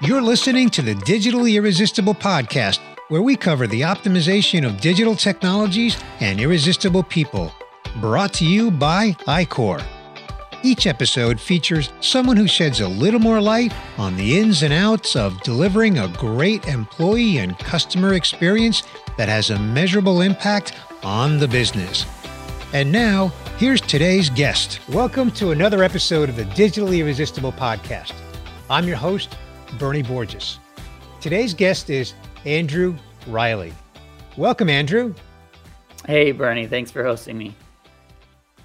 You're listening to the Digitally Irresistible podcast, where we cover the optimization of digital technologies and irresistible people. Brought to you by iQor. Each episode features someone who sheds a little more light on the ins and outs of delivering a great employee and customer experience that has a measurable impact on the business. And now, here's today's guest. Welcome to another episode of the Digitally Irresistible podcast. I'm your host, Bernie Borges. Today's guest is Andrew Riley. Welcome, Andrew. Hey, Bernie. Thanks for hosting me.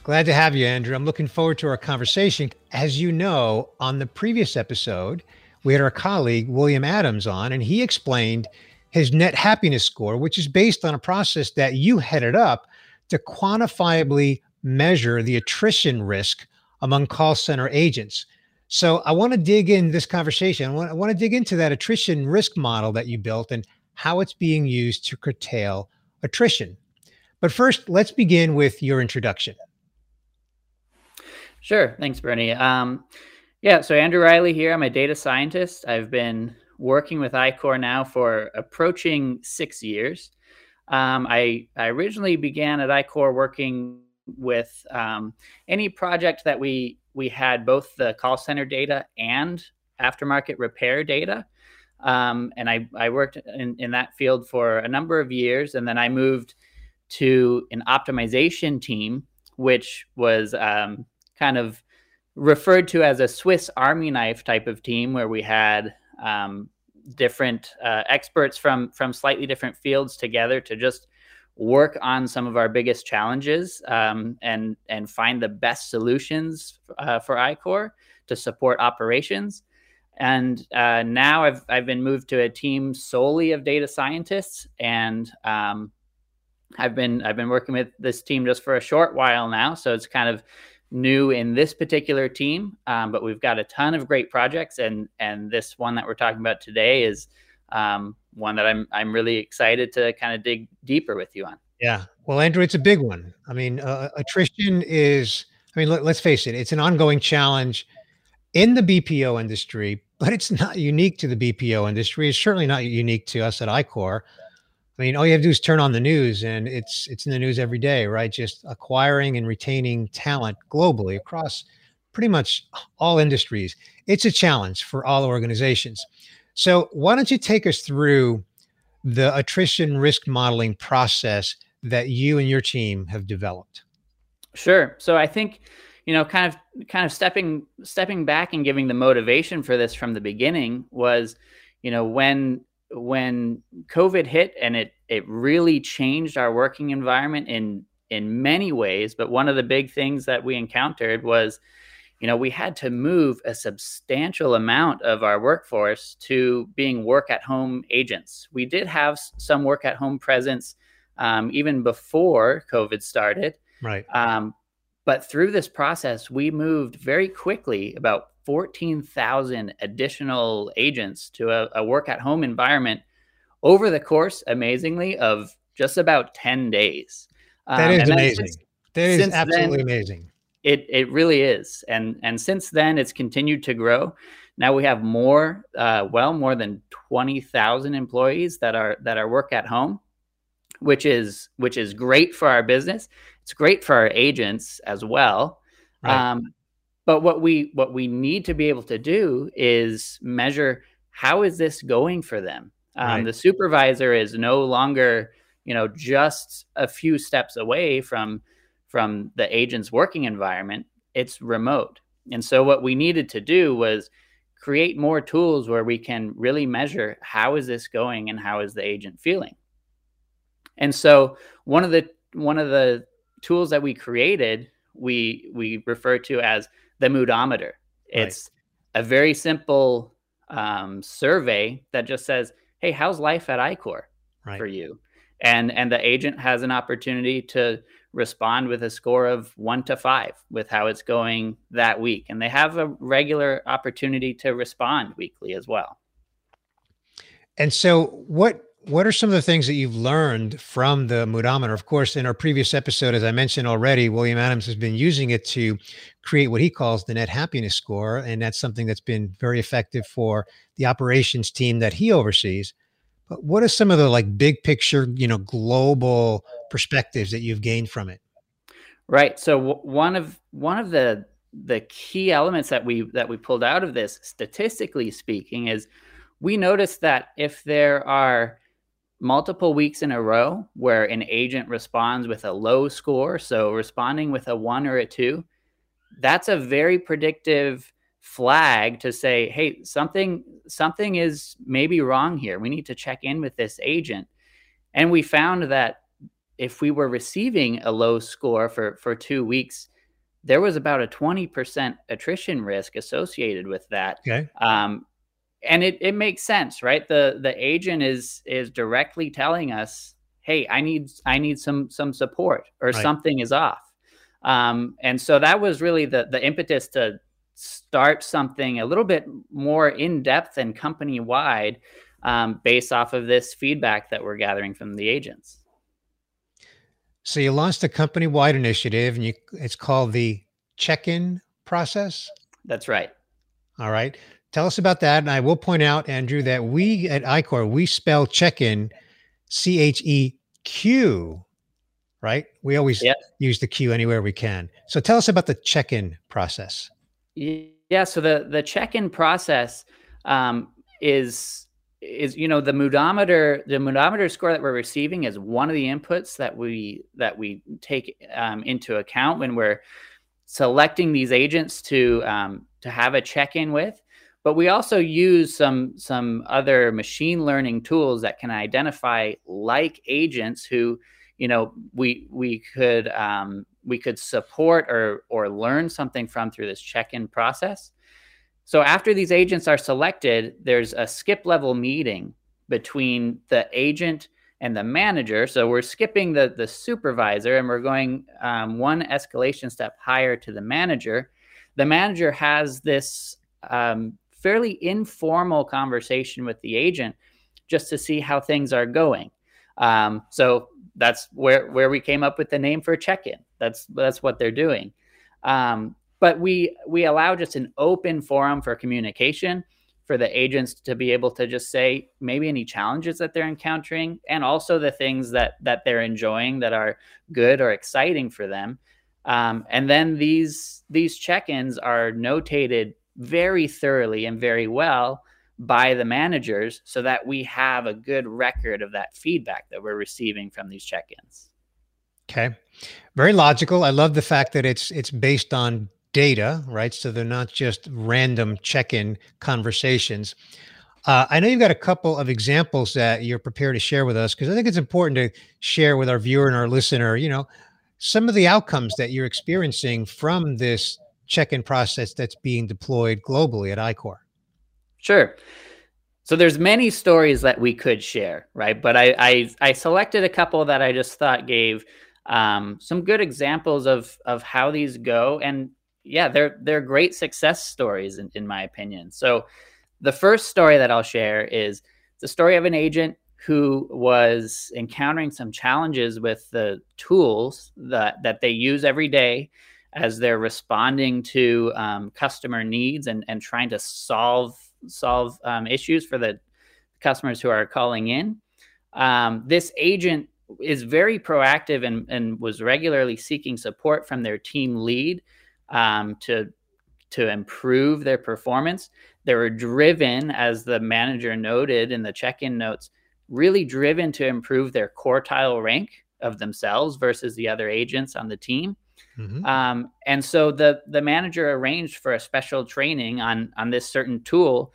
Glad to have you, Andrew. I'm looking forward to our conversation. As you know, on the previous episode, we had our colleague William Adams on, and he explained his net happiness score, which is based on a process that you headed up to quantifiably measure the attrition risk among call center agents. So I want to dig in this conversation. I want, I want to dig into that attrition risk model that you built and how it's being used to curtail attrition. But first, let's begin with your introduction. Sure. Thanks, Bernie. Um, yeah, so Andrew Riley here. I'm a data scientist. I've been working with iQor now for approaching six years. Um, I, I originally began at iQor working with um, any project that we we had both the call center data and aftermarket repair data. Um, and I, I worked in, in that field for a number of years. And then I moved to an optimization team, which was um, kind of referred to as a Swiss Army knife type of team, where we had um, different uh, experts from from slightly different fields together to just work on some of our biggest challenges um, and and find the best solutions uh, for iQor to support operations. And uh, now I've I've been moved to a team solely of data scientists, and um, I've been I've been working with this team just for a short while now, so it's kind of new in this particular team. Um, but we've got a ton of great projects, and and this one that we're talking about today is um, one that I'm I'm really excited to kind of dig deeper with you on. Yeah, well, Andrew, it's a big one. I mean, uh, attrition is. I mean, let, let's face it; it's an ongoing challenge in the BPO industry, but it's not unique to the BPO industry. It's certainly not unique to us at iQor. I mean, all you have to do is turn on the news, and it's it's in the news every day, right? Just acquiring and retaining talent globally across pretty much all industries. It's a challenge for all organizations. So, why don't you take us through the attrition risk modeling process that you and your team have developed? Sure. So, I think you know, kind of kind of stepping stepping back and giving the motivation for this from the beginning was, you know, when when COVID hit and it it really changed our working environment in in many ways. But one of the big things that we encountered was you know, we had to move a substantial amount of our workforce to being work at home agents. We did have some work at home presence um, even before COVID started. Right. Um, but through this process, we moved very quickly about 14,000 additional agents to a, a work at home environment over the course, amazingly, of just about 10 days. That um, is amazing. That is absolutely then, amazing it it really is, and and since then it's continued to grow. Now we have more, uh, well, more than twenty thousand employees that are that are work at home, which is which is great for our business. It's great for our agents as well. Right. Um, but what we what we need to be able to do is measure how is this going for them. Um, right. The supervisor is no longer, you know, just a few steps away from from the agent's working environment, it's remote. And so what we needed to do was create more tools where we can really measure how is this going and how is the agent feeling. And so one of the one of the tools that we created, we we refer to as the moodometer. It's right. a very simple um, survey that just says, "Hey, how's life at iQor right. for you?" And and the agent has an opportunity to respond with a score of one to five with how it's going that week. And they have a regular opportunity to respond weekly as well. And so what what are some of the things that you've learned from the moodometer? Of course, in our previous episode, as I mentioned already, William Adams has been using it to create what he calls the net happiness score. And that's something that's been very effective for the operations team that he oversees. But what are some of the like big picture, you know, global perspectives that you've gained from it? Right. So w- one of one of the the key elements that we that we pulled out of this, statistically speaking, is we noticed that if there are multiple weeks in a row where an agent responds with a low score, so responding with a one or a two, that's a very predictive flag to say, hey, something something is maybe wrong here. We need to check in with this agent. And we found that if we were receiving a low score for for two weeks, there was about a 20% attrition risk associated with that. Okay. Um, and it, it makes sense, right? The the agent is is directly telling us, hey, I need I need some some support or right. something is off. Um, and so that was really the the impetus to start something a little bit more in depth and company wide um, based off of this feedback that we're gathering from the agents. So you launched a company wide initiative, and you it's called the check in process. That's right. All right. Tell us about that. And I will point out, Andrew, that we at iQor, we spell check in C H E Q, right? We always yep. use the Q anywhere we can. So tell us about the check in process. Yeah. So the, the check in process um, is is you know the moodometer the moodometer score that we're receiving is one of the inputs that we that we take um, into account when we're selecting these agents to um, to have a check in with but we also use some some other machine learning tools that can identify like agents who you know we we could um, we could support or or learn something from through this check-in process. So after these agents are selected there's a skip level meeting between the agent and the manager. So we're skipping the the supervisor and we're going um, one escalation step higher to the manager. The manager has this um, fairly informal conversation with the agent just to see how things are going. Um, so that's where where we came up with the name for check-in. That's that's what they're doing. Um, but we we allow just an open forum for communication for the agents to be able to just say maybe any challenges that they're encountering and also the things that that they're enjoying that are good or exciting for them. Um, and then these these check-ins are notated very thoroughly and very well by the managers so that we have a good record of that feedback that we're receiving from these check-ins. Okay. Very logical. I love the fact that it's it's based on data, right? So they're not just random check-in conversations. Uh, I know you've got a couple of examples that you're prepared to share with us because I think it's important to share with our viewer and our listener, you know, some of the outcomes that you're experiencing from this check-in process that's being deployed globally at iQor? Sure. So there's many stories that we could share, right? But I I, I selected a couple that I just thought gave um, some good examples of of how these go, and yeah, they're they're great success stories in, in my opinion. So the first story that I'll share is the story of an agent who was encountering some challenges with the tools that that they use every day as they're responding to um, customer needs and, and trying to solve solve um, issues for the customers who are calling in. Um, this agent is very proactive and, and was regularly seeking support from their team lead um, to to improve their performance. They were driven, as the manager noted in the check-in notes, really driven to improve their quartile rank of themselves versus the other agents on the team. Mm-hmm. Um, and so the the manager arranged for a special training on on this certain tool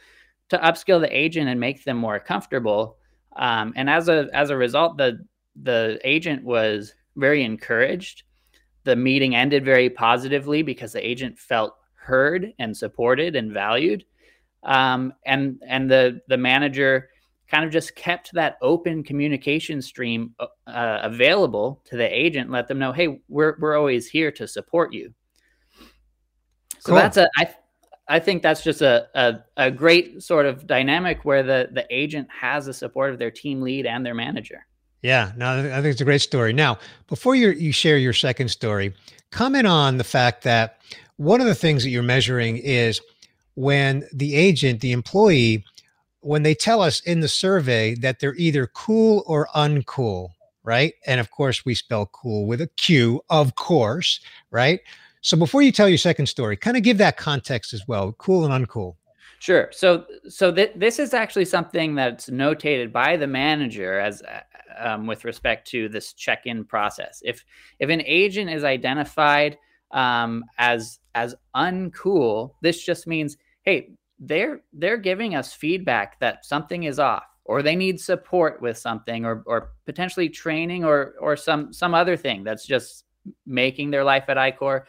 to upskill the agent and make them more comfortable. Um, and as a as a result, the the agent was very encouraged. The meeting ended very positively because the agent felt heard and supported and valued. Um, and and the the manager kind of just kept that open communication stream uh, uh, available to the agent, let them know, hey, we're we're always here to support you. So cool. that's a I I think that's just a, a, a great sort of dynamic where the the agent has the support of their team lead and their manager. Yeah, no, I think it's a great story. Now, before you you share your second story, comment on the fact that one of the things that you're measuring is when the agent, the employee, when they tell us in the survey that they're either cool or uncool, right? And of course, we spell cool with a Q, of course, right? So before you tell your second story, kind of give that context as well, cool and uncool. Sure. So, so th- this is actually something that's notated by the manager as uh, um, with respect to this check-in process. If if an agent is identified um, as as uncool, this just means, hey, they're they're giving us feedback that something is off or they need support with something or or potentially training or or some some other thing that's just making their life at iQor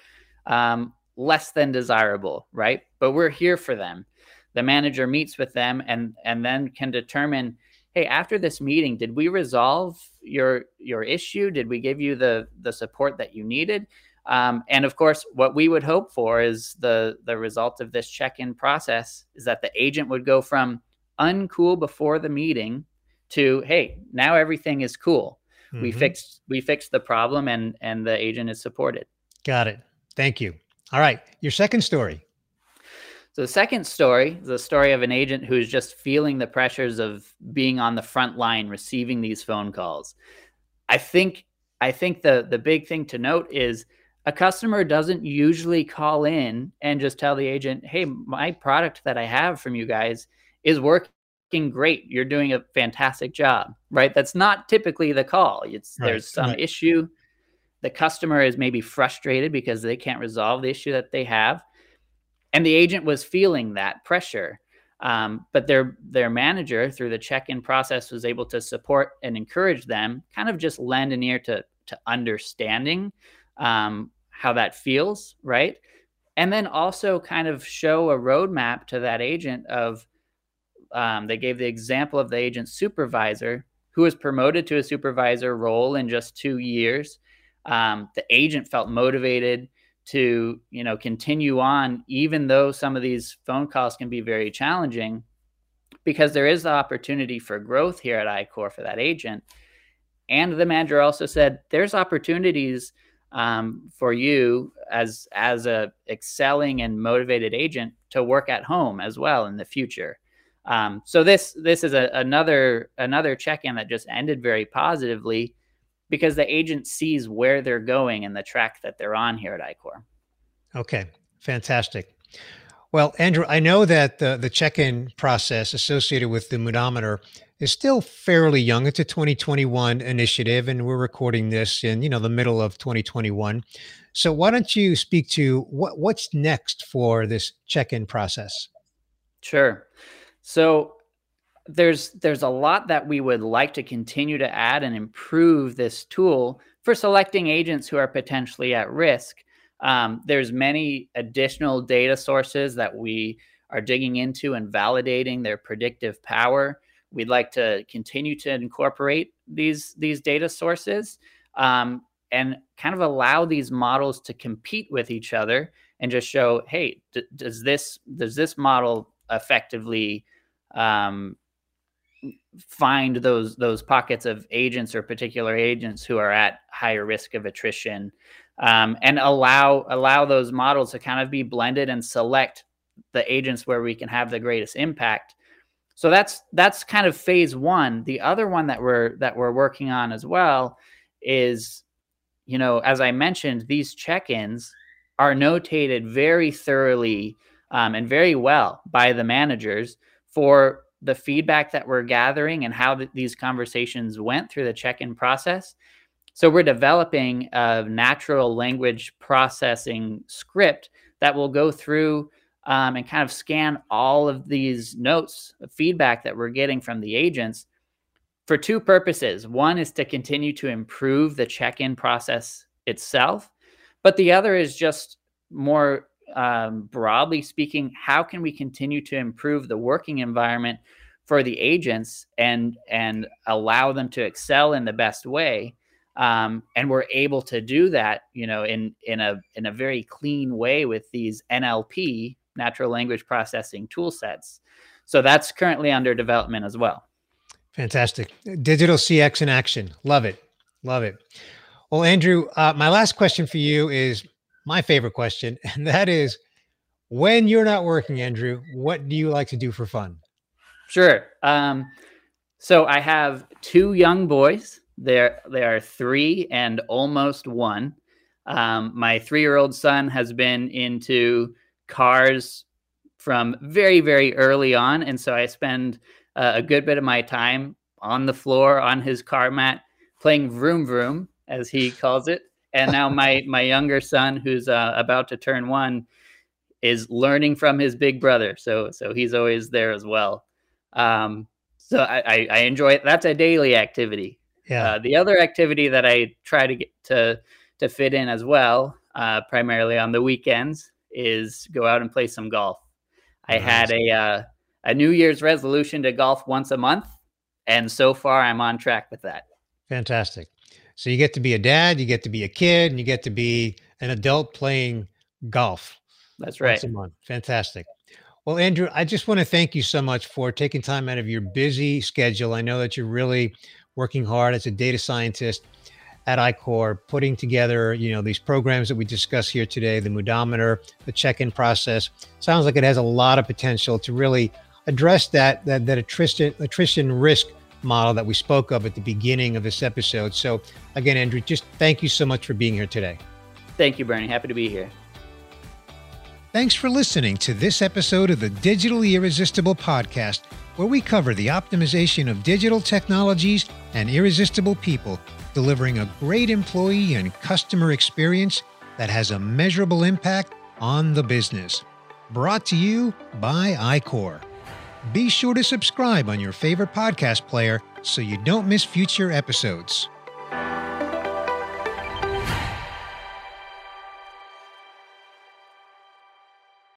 um, less than desirable, right? But we're here for them. The manager meets with them and and then can determine, hey, after this meeting, did we resolve your your issue? Did we give you the the support that you needed? Um, and of course, what we would hope for is the the result of this check-in process is that the agent would go from uncool before the meeting to hey, now everything is cool. Mm-hmm. We fixed we fixed the problem and and the agent is supported. Got it. Thank you. All right, your second story. So the second story is the story of an agent who's just feeling the pressures of being on the front line receiving these phone calls. I think I think the the big thing to note is a customer doesn't usually call in and just tell the agent, "Hey, my product that I have from you guys is working great. You're doing a fantastic job." Right? That's not typically the call. It's right, there's some right. issue. The customer is maybe frustrated because they can't resolve the issue that they have, and the agent was feeling that pressure. Um, but their their manager through the check-in process was able to support and encourage them, kind of just lend an ear to to understanding um, how that feels, right? And then also kind of show a roadmap to that agent of um, they gave the example of the agent supervisor who was promoted to a supervisor role in just two years. Um, the agent felt motivated to you know continue on even though some of these phone calls can be very challenging because there is the opportunity for growth here at iQor for that agent and the manager also said there's opportunities um, for you as as a excelling and motivated agent to work at home as well in the future. Um, so this this is a, another another check-in that just ended very positively because the agent sees where they're going and the track that they're on here at iQor. Okay, fantastic. Well, Andrew, I know that the, the check-in process associated with the Moodometer is still fairly young. It's a 2021 initiative, and we're recording this in you know the middle of 2021. So why don't you speak to what what's next for this check-in process? Sure. So there's there's a lot that we would like to continue to add and improve this tool for selecting agents who are potentially at risk. Um, there's many additional data sources that we are digging into and validating their predictive power. We'd like to continue to incorporate these these data sources um, and kind of allow these models to compete with each other and just show, hey, d- does this does this model effectively um, find those those pockets of agents or particular agents who are at higher risk of attrition um, and allow allow those models to kind of be blended and select the agents where we can have the greatest impact so that's that's kind of phase one. The other one that we're that we're working on as well is, you know, as I mentioned, these check-ins are notated very thoroughly um, and very well by the managers for the feedback that we're gathering and how th- these conversations went through the check-in process. So we're developing a natural language processing script that will go through um, and kind of scan all of these notes of feedback that we're getting from the agents for two purposes. One is to continue to improve the check in process itself, but the other is just more um, broadly speaking, how can we continue to improve the working environment for the agents and and allow them to excel in the best way? Um, and we're able to do that, you know, in in a in a very clean way with these NLP natural language processing tool sets. So that's currently under development as well. Fantastic. Digital CX in action. Love it. Love it. Well, Andrew, uh, my last question for you is my favorite question, and that is when you're not working, Andrew, what do you like to do for fun? Sure. Um, so I have two young boys. They're they are three and almost one. Um, my three-year-old son has been into cars from very very early on, and so I spend uh, a good bit of my time on the floor on his car mat playing vroom vroom as he calls it. And now my my younger son, who's uh, about to turn one, is learning from his big brother. So so he's always there as well. Um, so I, I, enjoy it. That's a daily activity. Yeah. Uh, the other activity that I try to get to to fit in as well, uh, primarily on the weekends, is go out and play some golf. I had a uh, a New Year's resolution to golf once a month, and so far I'm on track with that. Fantastic. So you get to be a dad, you get to be a kid, and you get to be an adult playing golf. That's right. Once a month. Fantastic. Well, Andrew, I just want to thank you so much for taking time out of your busy schedule. I know that you're really working hard as a data scientist at iQor, putting together, you know, these programs that we discuss here today, the Moodometer, the check-in process. Sounds like it has a lot of potential to really address that that that attrition attrition risk model that we spoke of at the beginning of this episode. So again, Andrew, just thank you so much for being here today. Thank you, Bernie. Happy to be here. Thanks for listening to this episode of the Digitally Irresistible podcast, where we cover the optimization of digital technologies and irresistible people, delivering a great employee and customer experience that has a measurable impact on the business. Brought to you by iQor. Be sure to subscribe on your favorite podcast player so you don't miss future episodes.